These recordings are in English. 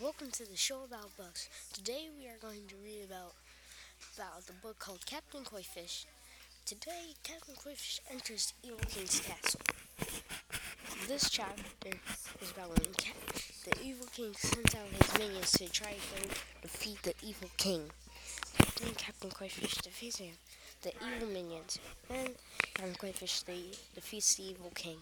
welcome to the show about books. Today we are going to read about about the book called Captain Koi-Fish. Today, Captain Koi-Fish enters Evil King's castle. This chapter is about when Cap- the Evil King sends out his minions to try to defeat the Evil King. Then Captain Koi-Fish defeats him, the evil minions, and Captain Koi-Fish defeats the Evil King.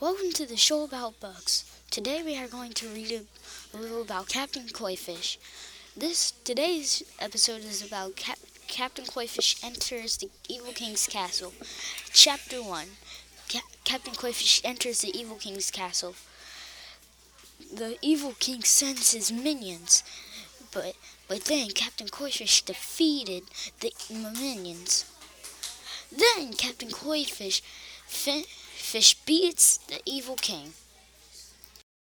Welcome to the show about bugs. Today we are going to read a, a little about Captain Koi-Fish. This today's episode is about Cap, Captain Koi-Fish enters the Evil King's castle. Chapter one. Ca- Captain Koi-Fish enters the Evil King's castle. The Evil King sends his minions, but but then Captain Koi-Fish defeated the minions. Then Captain Koi-Fish fi- Fish beats the evil king.